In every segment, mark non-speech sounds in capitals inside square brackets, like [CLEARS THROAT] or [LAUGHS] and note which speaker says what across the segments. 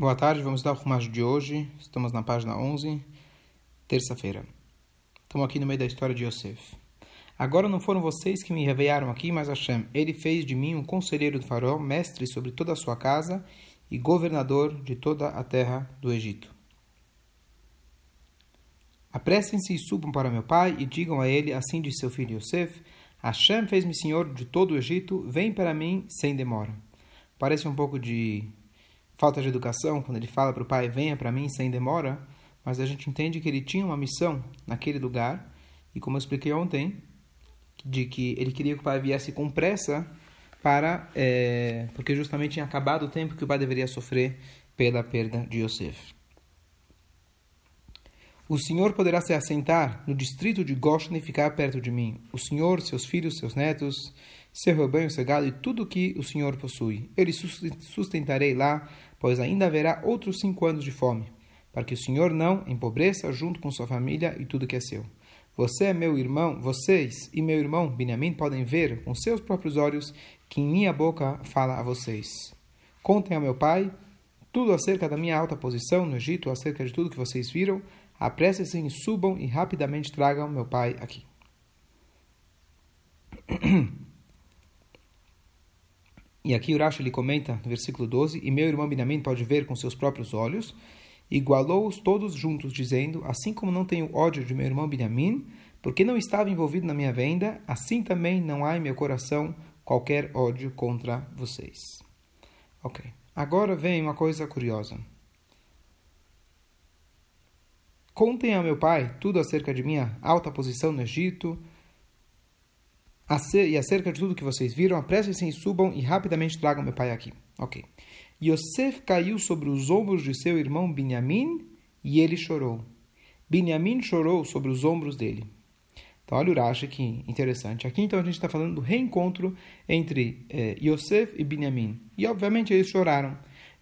Speaker 1: Boa tarde, vamos dar o rumacho de hoje. Estamos na página 11, terça-feira. Estamos aqui no meio da história de Yosef. Agora não foram vocês que me revelaram aqui, mas Hashem. Ele fez de mim um conselheiro do faraó, mestre sobre toda a sua casa e governador de toda a terra do Egito. Apressem-se e subam para meu pai e digam a ele, assim diz seu filho Yosef, Hashem fez-me senhor de todo o Egito, vem para mim sem demora. Parece um pouco de falta de educação quando ele fala para o pai: venha para mim sem demora, mas a gente entende que ele tinha uma missão naquele lugar, e como eu expliquei ontem, de que ele queria que o pai viesse com pressa para é, porque justamente tinha acabado o tempo que o pai deveria sofrer pela perda de Yosef. O Senhor poderá se assentar no distrito de Goshen e ficar perto de mim. O Senhor, seus filhos, seus netos, seu rebanho, seu gado e tudo o que o Senhor possui. Eu lhe sustentarei lá pois ainda haverá outros cinco anos de fome, para que o Senhor não empobreça junto com sua família e tudo que é seu. Você meu irmão, vocês e meu irmão Benjamim podem ver com seus próprios olhos que em minha boca fala a vocês. Contem ao meu pai tudo acerca da minha alta posição no Egito, acerca de tudo que vocês viram. Apressem-se e subam e rapidamente tragam meu pai aqui. [CLEARS THROAT] E aqui o Rashi ele comenta no versículo 12: E meu irmão Benamim pode ver com seus próprios olhos, igualou-os todos juntos, dizendo: Assim como não tenho ódio de meu irmão Benamim, porque não estava envolvido na minha venda, assim também não há em meu coração qualquer ódio contra vocês. Ok. Agora vem uma coisa curiosa. Contem a meu pai tudo acerca de minha alta posição no Egito, e acerca de tudo que vocês viram, apressem-se e subam e rapidamente tragam meu pai aqui. Ok. Yosef caiu sobre os ombros de seu irmão Binyamin e ele chorou. Binyamin chorou sobre os ombros dele. Então, olha o Rashi que interessante. Aqui, então, a gente está falando do reencontro entre eh, Yosef e Binyamin. E, obviamente, eles choraram.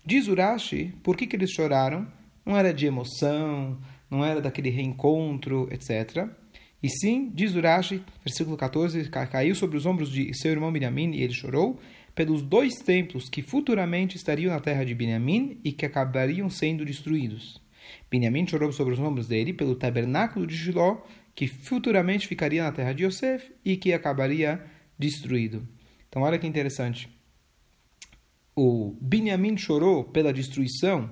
Speaker 1: Diz o Rashi, por que, que eles choraram? Não era de emoção, não era daquele reencontro, etc. E sim, diz Urashi, versículo 14, caiu sobre os ombros de seu irmão Benjamim e ele chorou pelos dois templos que futuramente estariam na terra de Benjamim e que acabariam sendo destruídos. Benjamim chorou sobre os ombros dele pelo tabernáculo de Giló, que futuramente ficaria na terra de Yosef e que acabaria destruído. Então, olha que interessante. O Benjamim chorou pela destruição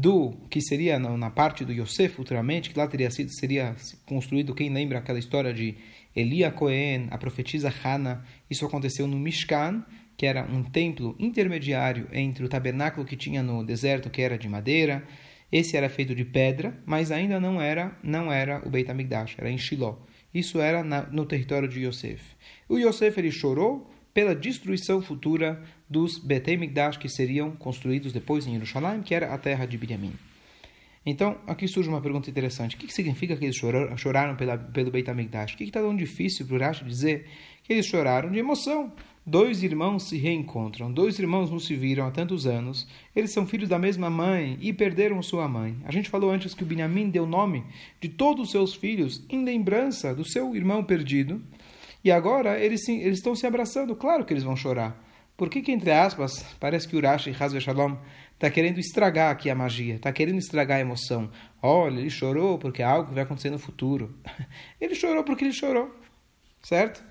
Speaker 1: do que seria na, na, parte do Yosef futuramente, que lá teria sido seria construído, quem lembra aquela história de Elia Cohen, a profetisa Hannah, isso aconteceu no Mishkan, que era um templo intermediário entre o tabernáculo que tinha no deserto, que era de madeira, esse era feito de pedra, mas ainda não era não era o Beit HaMikdash, era em Shiloh. Isso era na, no território de Yosef. O Yosef ele chorou pela destruição futura dos Betei Migdash que seriam construídos depois em Jerusalém, que era a terra de Benjamim. Então, aqui surge uma pergunta interessante. O que, significa que eles choraram, pela, pelo Beit HaMikdash? O que está tão difícil para o Rashi dizer que eles choraram de emoção? Dois irmãos se reencontram, dois irmãos não se viram há tantos anos, eles são filhos da mesma mãe e perderam sua mãe. A gente falou antes que o Benjamim deu nome de todos os seus filhos em lembrança do seu irmão perdido, e agora eles, eles estão se abraçando, claro que eles vão chorar. Por que, que entre aspas, parece que Urashi Hazve Shalom está querendo estragar aqui a magia, está querendo estragar a emoção. Olha, ele chorou porque é algo que vai acontecer no futuro. [LAUGHS] Ele chorou porque ele chorou, certo?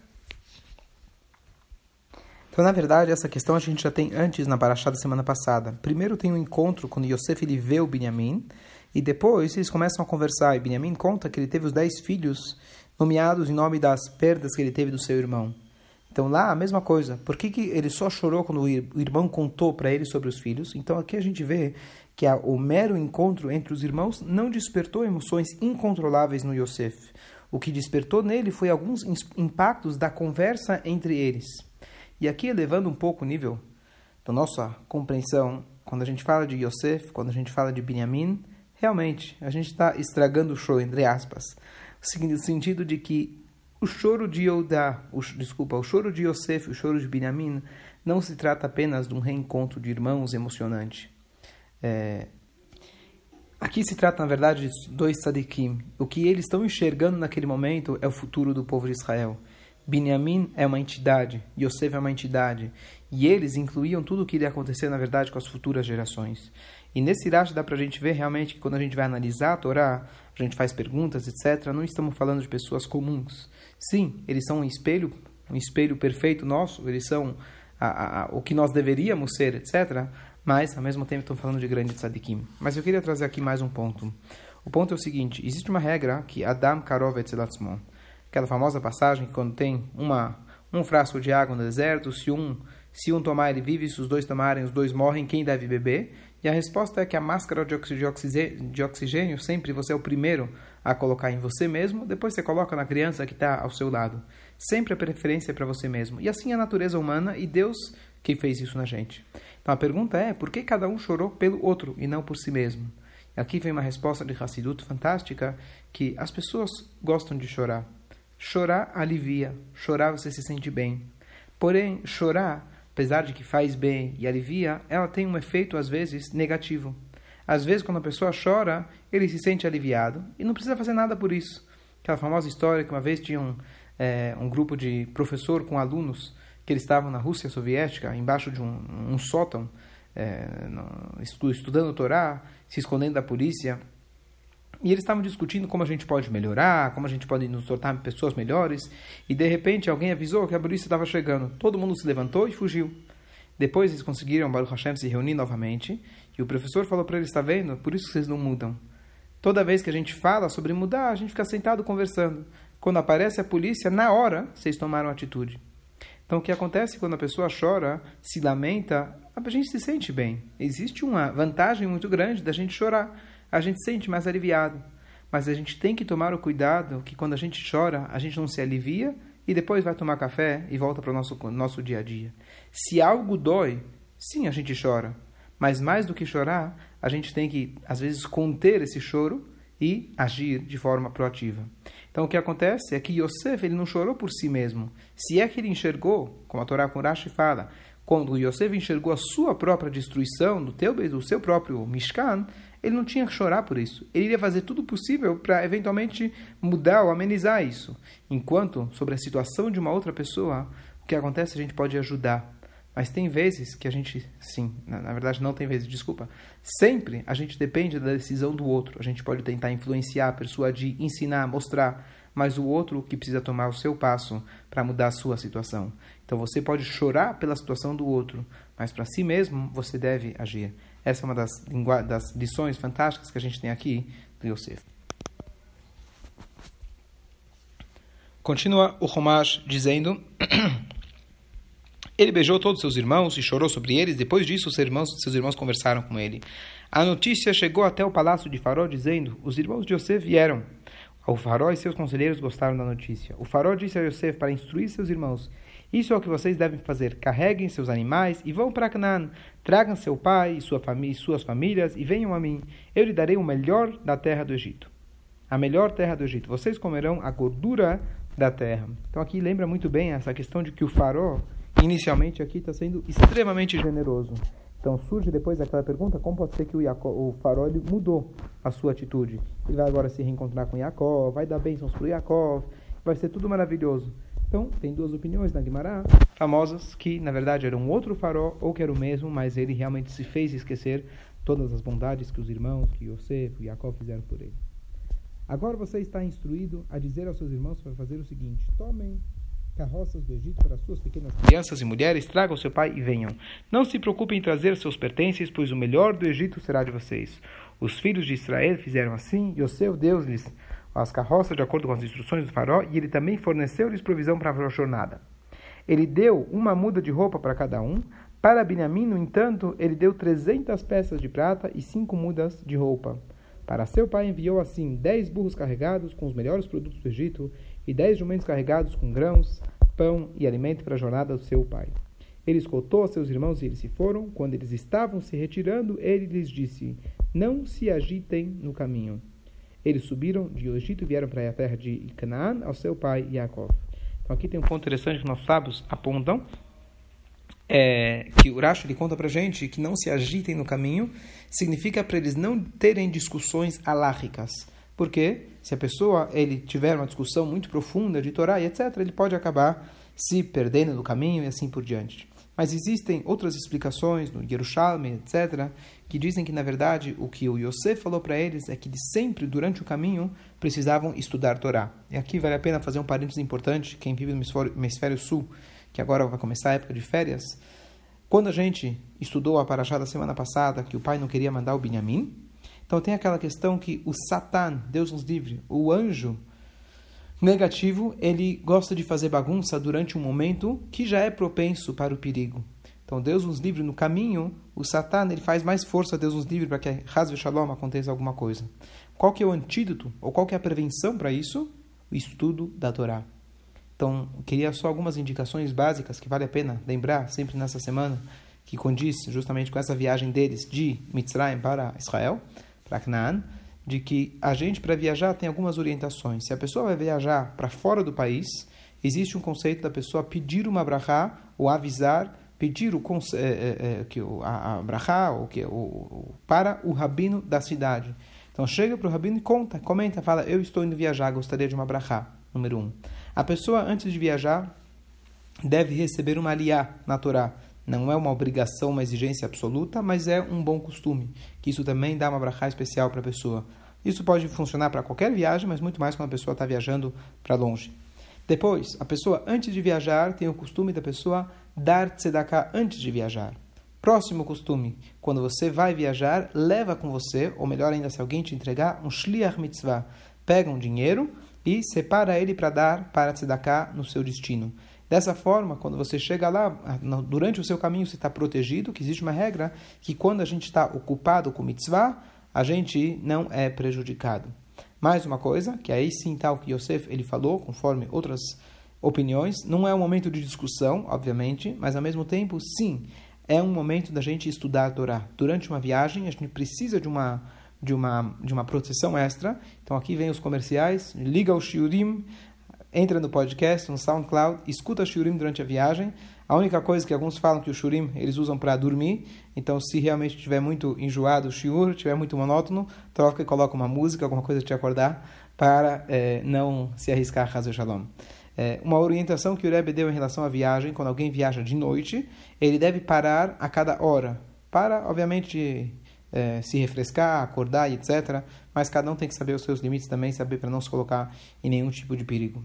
Speaker 1: Então, na verdade, essa questão a gente já tem antes na Paraxá da semana passada. Primeiro tem um encontro quando Yosef ele vê o Binyamin, e depois eles começam a conversar. E Binyamin conta que ele teve os dez filhos nomeados em nome das perdas que ele teve do seu irmão. Então lá a mesma coisa. Por que, que ele só chorou quando o irmão contou para ele sobre os filhos? Então aqui a gente vê que a, o mero encontro entre os irmãos não despertou emoções incontroláveis no Yosef. O que despertou nele foi alguns impactos da conversa entre eles. E aqui elevando um pouco o nível da nossa compreensão, quando a gente fala de Yosef, quando a gente fala de Binyamin, realmente a gente está estragando o show, entre aspas [LAUGHS] no sentido de que o choro de Yodá, o, desculpa, o choro de Yosef, o choro de Binyamin, não se trata apenas de um reencontro de irmãos emocionante. É, aqui se trata, na verdade, de dois tzadikim. O que eles estão enxergando naquele momento é o futuro do povo de Israel. Binyamin é uma entidade, Yosef é uma entidade, e eles incluíam tudo o que iria acontecer, na verdade, com as futuras gerações. E nesse Rashi dá para a gente ver realmente que quando a gente vai analisar a Torá, a gente faz perguntas, etc., não estamos falando de pessoas comuns. Sim, eles são um espelho, um espelho perfeito nosso, eles são a, a, o que nós deveríamos ser, etc., mas ao mesmo tempo estão falando de grandes tzadikim. Mas eu queria trazer aqui mais um ponto. O ponto é o seguinte: existe uma regra que Adam Karov Etzelatzmon, aquela famosa passagem que quando tem uma, um frasco de água no deserto, se um, se um tomar ele vive, se os dois tomarem, os dois morrem, quem deve beber? E a resposta é que a máscara de oxigênio sempre você é o primeiro a colocar em você mesmo, depois você coloca na criança que está ao seu lado. Sempre a preferência é para você mesmo. E assim é a natureza humana e Deus que fez isso na gente. Então a pergunta é, por que cada um chorou pelo outro e não por si mesmo? Aqui vem uma resposta de Hassidut fantástica, que as pessoas gostam de chorar. Chorar alivia, chorar você se sente bem. Porém, chorar, apesar de que faz bem e alivia, ela tem um efeito às vezes negativo. Às vezes, quando a pessoa chora, ele se sente aliviado e não precisa fazer nada por isso. Aquela famosa história que uma vez tinha um, é, um grupo de professor com alunos que eles estavam na Rússia soviética, embaixo de um, um sótão, é, estudando Torá, se escondendo da polícia. E eles estavam discutindo como a gente pode melhorar, como a gente pode nos tornar pessoas melhores. E de repente alguém avisou que a polícia estava chegando. Todo mundo se levantou e fugiu. Depois eles conseguiram, Baruch Hashem, se reunir novamente. E o professor falou para eles: está vendo? Por isso que vocês não mudam. Toda vez que a gente fala sobre mudar, a gente fica sentado conversando. Quando aparece a polícia, na hora, vocês tomaram atitude. Então, o que acontece quando a pessoa chora, se lamenta, a gente se sente bem. Existe uma vantagem muito grande da gente chorar. A gente se sente mais aliviado. Mas a gente tem que tomar o cuidado que quando a gente chora, a gente não se alivia e depois vai tomar café e volta para o nosso, nosso dia a dia. Se algo dói, sim, a gente chora. Mas mais do que chorar, a gente tem que, às vezes, conter esse choro e agir de forma proativa. Então o que acontece é que Yosef ele não chorou por si mesmo. Se é que ele enxergou, como a Torá com Rashi fala, quando Yosef enxergou a sua própria destruição do, teu, seu próprio Mishkan, ele não tinha que chorar por isso. Ele iria fazer tudo possível para eventualmente mudar ou amenizar isso. Enquanto, sobre a situação de uma outra pessoa, o que acontece a gente pode ajudar. Mas tem vezes que a gente, sim, na, na, verdade não tem vezes, desculpa. Sempre a gente depende da decisão do outro. A gente pode tentar influenciar, persuadir, ensinar, mostrar, mas o outro que precisa tomar o seu passo para mudar a sua situação. Então você pode chorar pela situação do outro, mas para si mesmo você deve agir. Essa é uma das, das lições fantásticas que a gente tem aqui do Yosef. Continua o Romash dizendo [CLEARS THROAT] Ele beijou todos seus irmãos e chorou sobre eles. Depois disso, seus irmãos, seus irmãos conversaram com ele. A notícia chegou até o palácio de Faró, dizendo: Os irmãos de Yosef vieram. O Faró e seus conselheiros gostaram da notícia. O Faró disse a Yosef para instruir seus irmãos: Isso é o que vocês devem fazer. Carreguem seus animais e vão para Canaã. Tragam seu pai e sua família, suas famílias e venham a mim. Eu lhe darei o melhor da terra do Egito. A melhor terra do Egito. Vocês comerão a gordura da terra. Então aqui lembra muito bem essa questão de que o Faró inicialmente aqui está sendo extremamente generoso. Então surge depois aquela pergunta, como pode ser que o, Jacob, o farol mudou a sua atitude? Ele vai agora se reencontrar com Jacó, vai dar bênçãos para Jacó, vai ser tudo maravilhoso. Então, tem duas opiniões na Guimarães, famosas, que na verdade era um outro farol ou que era o mesmo, mas ele realmente se fez esquecer todas as bondades que os irmãos, que Yosef e Jacó fizeram por ele. Agora você está instruído a dizer aos seus irmãos para fazer o seguinte: tomem carroças do Egito para suas pequenas crianças e mulheres, tragam seu pai e venham. Não se preocupem em trazer seus pertences, pois o melhor do Egito será de vocês. Os filhos de Israel fizeram assim, e o seu Deus lhes as carroças de acordo com as instruções do faraó, e ele também forneceu-lhes provisão para a jornada. Ele deu uma muda de roupa para cada um. Para Benjamim, no entanto, ele deu trezentas peças de prata e cinco mudas de roupa. Para seu pai enviou assim dez burros carregados com os melhores produtos do Egito e dez jumentos carregados com grãos, pão e alimento para a jornada do seu pai. Ele escoltou seus irmãos e eles se foram. Quando eles estavam se retirando, ele lhes disse: Não se agitem no caminho. Eles subiram de Egito e vieram para a terra de Canaã ao seu pai Yaakov. Então aqui tem um ponto interessante que nossos sábios apontam. É, que o Rashi ele conta para gente que não se agitem no caminho significa para eles não terem discussões alárricas. Porque se a pessoa ele tiver uma discussão muito profunda de Torá e etc., ele pode acabar se perdendo no caminho e assim por diante. Mas existem outras explicações no Yerushalmi, etc., que dizem que, na verdade, o que o Yosef falou para eles é que de sempre, durante o caminho, precisavam estudar Torá. E aqui vale a pena fazer um parênteses importante, quem vive no hemisfério sul, que agora vai começar a época de férias, quando a gente estudou a Parashá da semana passada, que o pai não queria mandar o Binyamin, então tem aquela questão que o Satan, Deus nos livre, o anjo negativo, ele gosta de fazer bagunça durante um momento que já é propenso para o perigo. Então Deus nos livre no caminho, o Satan ele faz mais força, Deus nos livre para que Hazve Shalom aconteça alguma coisa. Qual que é o antídoto, ou qual que é a prevenção para isso? O estudo da Torá. Então, queria só algumas indicações básicas que vale a pena lembrar sempre nessa semana, que condiz justamente com essa viagem deles de Mitzrayim para Israel, para Canaan, de que a gente, para viajar, tem algumas orientações. Se a pessoa vai viajar para fora do país, existe um conceito da pessoa pedir uma brachá, ou avisar, pedir o, é, é, é, que a, a brachá, ou que, o, para o rabino da cidade. Então, chega para o rabino e conta, comenta, fala, eu estou indo viajar, gostaria de uma brachá, número um. A pessoa, antes de viajar, deve receber uma aliá na Torá. Não é uma obrigação, uma exigência absoluta, mas é um bom costume, que isso também dá uma brachá especial para a pessoa. Isso pode funcionar para qualquer viagem, mas muito mais quando a pessoa está viajando para longe. Depois, a pessoa, antes de viajar, tem o costume da pessoa dar tzedakah antes de viajar. Próximo costume, quando você vai viajar, leva com você, ou melhor ainda, se alguém te entregar, um shliach mitzvah. Pega um dinheiro e separa ele para dar para tzedakah no seu destino. Dessa forma, quando você chega lá, durante o seu caminho você está protegido, que existe uma regra que quando a gente está ocupado com mitzvah, a gente não é prejudicado. Mais uma coisa, que aí sim tal que Yosef ele falou, conforme outras opiniões, não é um momento de discussão, obviamente, mas ao mesmo tempo, sim, é um momento da gente estudar a Torá. Durante uma viagem, a gente precisa de uma de uma, de uma proteção extra. Então aqui vem os comerciais, liga o Shiurim, entra no podcast, no SoundCloud, escuta o Shiurim durante a viagem. A única coisa que alguns falam que o Shiurim eles usam para dormir, então se realmente estiver muito enjoado o Shiur, estiver muito monótono, troca e coloca uma música, alguma coisa te acordar, para é, não se arriscar a Shalom. É, uma orientação que o Rebbe deu em relação à viagem, quando alguém viaja de noite, ele deve parar a cada hora. Para, obviamente, é, se refrescar, acordar etc. Mas cada um tem que saber os seus limites também, saber para não se colocar em nenhum tipo de perigo.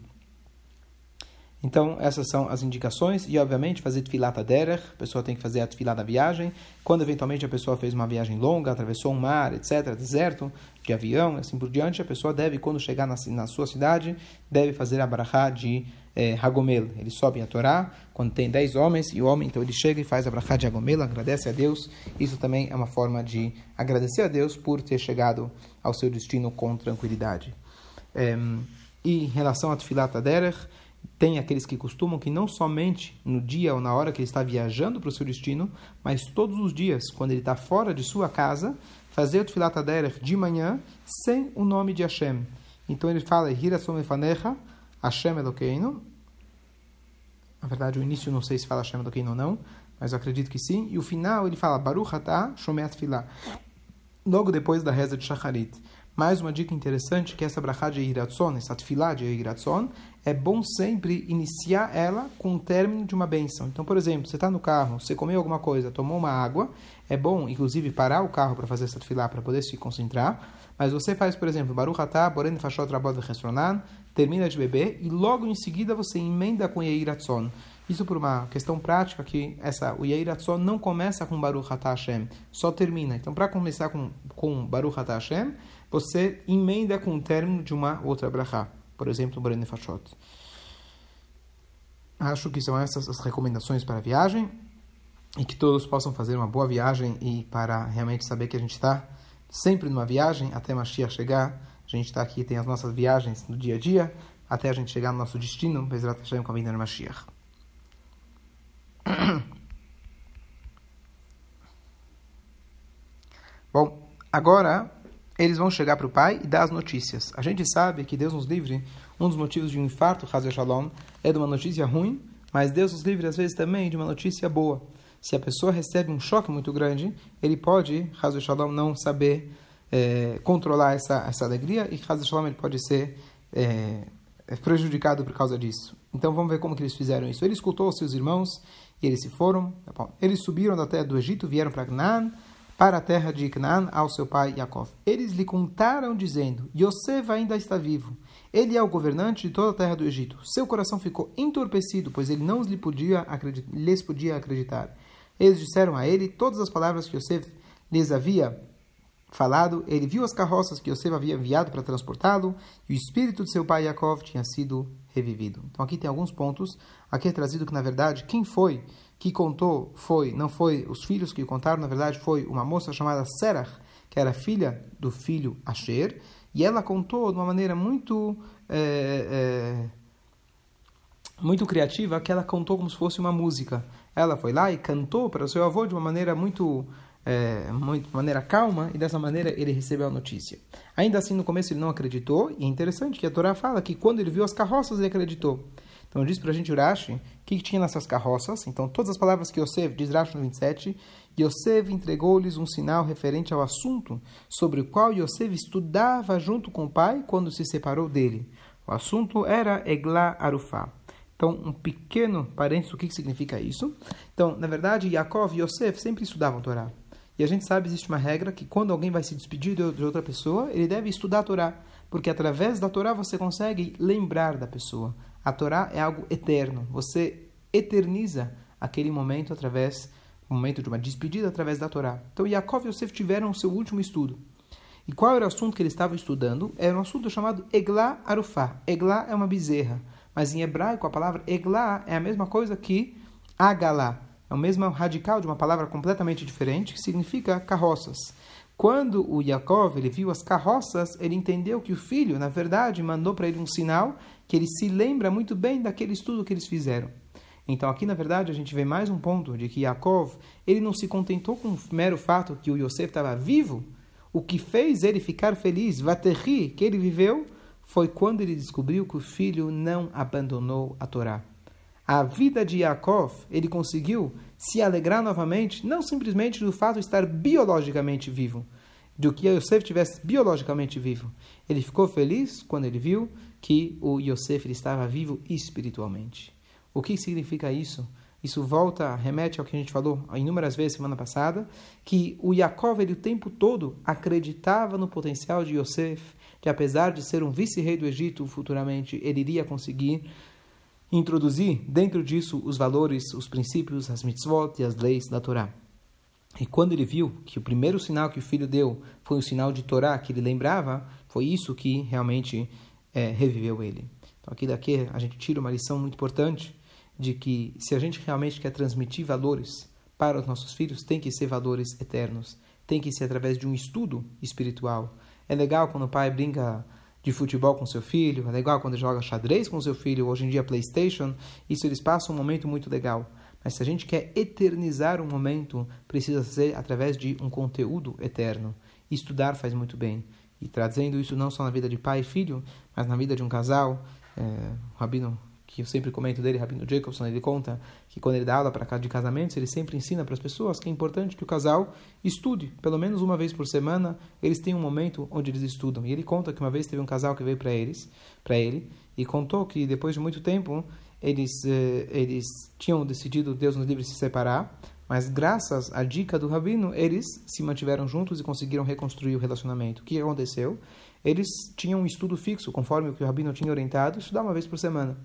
Speaker 1: Então, essas são as indicações. E, obviamente, fazer tefilata derech. A pessoa tem que fazer a tefilá da viagem. Quando, eventualmente, a pessoa fez uma viagem longa, atravessou um mar, etc., deserto, de avião, assim por diante, a pessoa deve, quando chegar na, na sua cidade, deve fazer a brachá de é, Hagomel. Eles sobem a Torá, quando tem dez homens, e o homem, então, ele chega e faz a brachá de Hagomel, agradece a Deus. Isso também é uma forma de agradecer a Deus por ter chegado ao seu destino com tranquilidade. E em relação a tefilata derech, tem aqueles que costumam que não somente no dia ou na hora que ele está viajando para o seu destino, mas todos os dias, quando ele está fora de sua casa, fazer o Tfilat Aderech de manhã sem o nome de Hashem. Então ele fala, Hirasom Efanecha, Hashem Elokeinu. Na verdade, o início não sei se fala Hashem Elokeinu ou não, mas eu acredito que sim. E o final ele fala, Baruch Atah Shomeat Filah. Logo depois da reza de Shacharit. Mais uma dica interessante que essa brachá de Iratzon, essa tefilá de Iratzon, é bom sempre iniciar ela com o término de uma benção. Então, por exemplo, você está no carro, você comeu alguma coisa, tomou uma água, é bom, inclusive, parar o carro para fazer essa tefilá, para poder se concentrar. Mas você faz, por exemplo, Baruch Atah, Boren Fashot Rabot Vechesronan, termina de beber e logo em seguida você emenda com Yeiratzon. Isso por uma questão prática que essa o Yeiratzon não começa com Baruch Atah Hashem, só termina. Então, para começar com, com Baruch Atah Hashem, você emenda com o término de uma outra brachá, por exemplo, o Bren Fashot. Acho que são essas as recomendações para a viagem e que todos possam fazer uma boa viagem e para realmente saber que a gente está sempre numa viagem até Mashiach chegar. A gente está aqui, tem as nossas viagens no dia a dia, até a gente chegar no nosso destino, Bezrat Hashem, com a vinda de Mashiach. [COUGHS] Bom, agora eles vão chegar para o pai e dar as notícias. A gente sabe que Deus nos livre, um dos motivos de um infarto, Hazel Shalom, é de uma notícia ruim, mas Deus nos livre às vezes também de uma notícia boa. Se a pessoa recebe um choque muito grande, ele pode, Hazel Shalom, não saber é, controlar essa, essa alegria e Hazel Shalom ele pode ser é prejudicado por causa disso. Então vamos ver como que eles fizeram isso. Ele escutou os seus irmãos e eles se foram. Tá eles subiram da terra do Egito, vieram para Canaã, para a terra de Canaã, ao seu pai Yaakov. Eles lhe contaram dizendo: Yosef ainda está vivo. Ele é o governante de toda a terra do Egito. Seu coração ficou entorpecido, pois ele não lhe podia lhes podia acreditar. Eles disseram a ele todas as palavras que Yosef lhes havia falado. Ele viu as carroças que Yosef havia enviado para transportá-lo, e o espírito de seu pai Yaakov tinha sido revivido. Então aqui tem alguns pontos. Aqui é trazido que, na verdade, quem foi que contou foi, não foi os filhos que contaram, na verdade foi uma moça chamada Serach, que era filha do filho Asher, e ela contou de uma maneira muito é, é, muito criativa, que ela contou como se fosse uma música. Ela foi lá e cantou para o seu avô de uma maneira muito é, muito, de maneira calma, e dessa maneira ele recebeu a notícia. Ainda assim, no começo ele não acreditou, e é interessante que a Torá fala que quando ele viu as carroças, ele acreditou. Então diz para a gente Urashi o que, que, tinha nessas carroças. Então todas as palavras que Yosef, diz Rashi no 27, Yosef entregou-lhes um sinal referente ao assunto sobre o qual Yosef estudava junto com o pai quando se separou dele. O assunto era Egla Arufá. Então, um pequeno parênteses, o que, que significa isso? Então, na verdade, Yaakov e Yosef sempre estudavam Torá. E a gente sabe existe uma regra que quando alguém vai se despedir de outra pessoa, ele deve estudar a Torá, porque através da Torá você consegue lembrar da pessoa. A Torá é algo eterno. Você eterniza aquele momento através o momento de uma despedida através da Torá. Então Yaakov e Yosef tiveram o seu último estudo. E qual era o assunto que eles estavam estudando? Era um assunto chamado Eglá Arufá. Eglá é uma bezerra, mas em hebraico a palavra Eglá é a mesma coisa que Agalá é o mesmo radical de uma palavra completamente diferente, que significa carroças. Quando o Yaakov ele viu as carroças, ele entendeu que o filho, na verdade, mandou para ele um sinal que ele se lembra muito bem daquele estudo que eles fizeram. Então aqui, na verdade, a gente vê mais um ponto de que Yaakov, ele não se contentou com o mero fato que o Yosef estava vivo. O que fez ele ficar feliz, vaterri, que ele viveu, foi quando ele descobriu que o filho não abandonou a Torá a vida de Yaakov, ele conseguiu se alegrar novamente, não simplesmente do fato de estar biologicamente vivo, do que Yosef tivesse biologicamente vivo. Ele ficou feliz quando ele viu que o Yosef estava vivo espiritualmente. O que significa isso? Isso volta, remete ao que a gente falou inúmeras vezes semana passada, que o Yaakov, ele o tempo todo acreditava no potencial de Yosef, que apesar de ser um vice-rei do Egito futuramente, ele iria conseguir introduzir dentro disso os valores, os princípios, as mitzvot e as leis da Torá. E quando ele viu que o primeiro sinal que o filho deu foi o sinal de Torá que ele lembrava, foi isso que realmente é, reviveu ele. Então aqui daqui a gente tira uma lição muito importante de que se a gente realmente quer transmitir valores para os nossos filhos, tem que ser valores eternos, tem que ser através de um estudo espiritual. É legal quando o pai brinca de futebol com seu filho, é legal quando joga xadrez com seu filho, hoje em dia PlayStation, isso eles passam um momento muito legal. Mas se a gente quer eternizar um momento, precisa ser através de um conteúdo eterno. Estudar faz muito bem. E trazendo isso não só na vida de pai e filho, mas na vida de um casal. É, o Rabino que eu sempre comento dele, Rabino Jacobson, ele conta que quando ele dá aula para de casamentos, ele sempre ensina para as pessoas que é importante que o casal estude, pelo menos uma vez por semana, eles têm um momento onde eles estudam. E ele conta que uma vez teve um casal que veio para eles, para ele, e contou que depois de muito tempo eles eh, eles tinham decidido Deus nos livre se separar, mas graças à dica do rabino, eles se mantiveram juntos e conseguiram reconstruir o relacionamento. O que aconteceu? Eles tinham um estudo fixo, conforme o que o rabino tinha orientado, estudar uma vez por semana.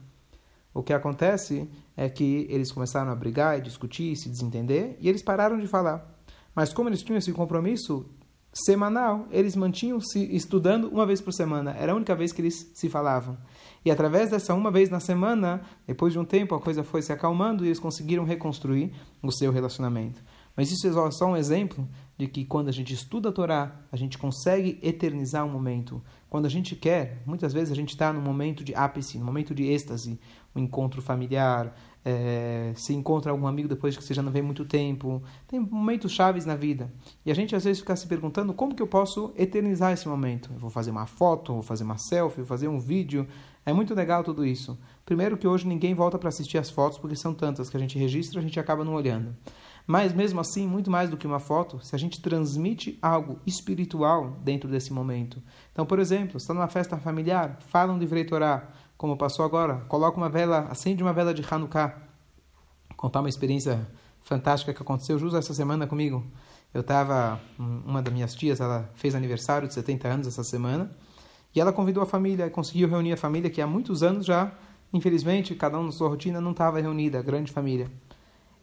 Speaker 1: O que acontece é que eles começaram a brigar e discutir, se desentender, e eles pararam de falar. Mas como eles tinham esse compromisso semanal, eles mantinham-se estudando uma vez por semana. Era a única vez que eles se falavam. E através dessa uma vez na semana, depois de um tempo, a coisa foi se acalmando e eles conseguiram reconstruir o seu relacionamento. Mas isso é só um exemplo de que quando a gente estuda a Torá, a gente consegue eternizar um momento. Quando a gente quer, muitas vezes a gente está num momento de ápice, num momento de êxtase, um encontro familiar, é, se encontra algum amigo depois que você já não vê muito tempo. Tem momentos chaves na vida. E a gente às vezes fica se perguntando como que eu posso eternizar esse momento. Eu vou fazer uma foto, vou fazer uma selfie, vou fazer um vídeo. É muito legal tudo isso. Primeiro que hoje ninguém volta para assistir as fotos porque são tantas que a gente registra, a gente acaba não olhando. Mas mesmo assim, muito mais do que uma foto, se a gente transmite algo espiritual dentro desse momento. Então, por exemplo, está numa festa familiar, falam de Vrei Torá, como passou agora. Coloca uma vela, acende uma vela de Hanukkah. Vou contar uma experiência fantástica que aconteceu justo essa semana comigo. Eu estava, uma das minhas tias, ela fez aniversário de 70 anos essa semana, e ela convidou a família, conseguiu reunir a família que há muitos anos já, infelizmente, cada um na sua rotina não estava reunida, a grande família.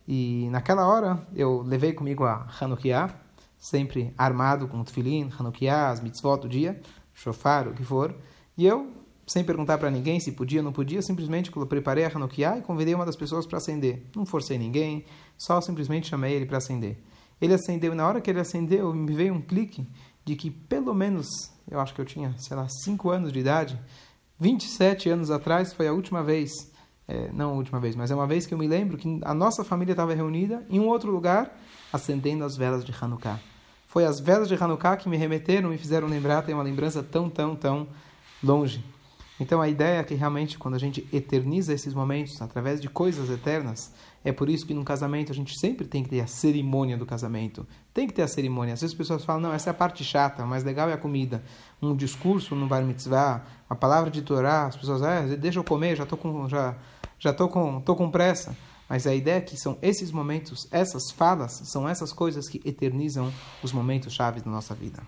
Speaker 1: E naquela hora eu levei comigo a Hanukkah, sempre armado com o tefilin, Hanukkah, as mitzvot do dia, shofar, o que for, e eu, sem perguntar para ninguém se podia ou não podia, simplesmente preparei a Hanukkah e convidei uma das pessoas para acender. Não forcei ninguém, só simplesmente chamei ele para acender. Ele acendeu e na hora que ele acendeu, me veio um clique de que pelo menos, eu acho que eu tinha, sei lá, 5 anos de idade, 27 anos atrás foi a última vez, é, não a última vez, mas é uma vez que eu me lembro que a nossa família estava reunida em um outro lugar, acendendo as velas de Hanukkah. Foi as velas de Hanukkah que me remeteram e fizeram lembrar, tem uma lembrança tão, tão, tão longe. Então a ideia é que realmente quando a gente eterniza esses momentos através de coisas eternas, é por isso que no casamento a gente sempre tem que ter a cerimônia do casamento. Tem que ter a cerimônia. Às vezes as pessoas falam, não, essa é a parte chata, o mais legal é a comida. Um discurso no bar mitzvah, a palavra de Torá, as pessoas, ah, deixa eu comer, já tô com já já tô com tô com pressa. Mas a ideia é que são esses momentos, essas falas, são essas coisas que eternizam os momentos chaves da nossa vida.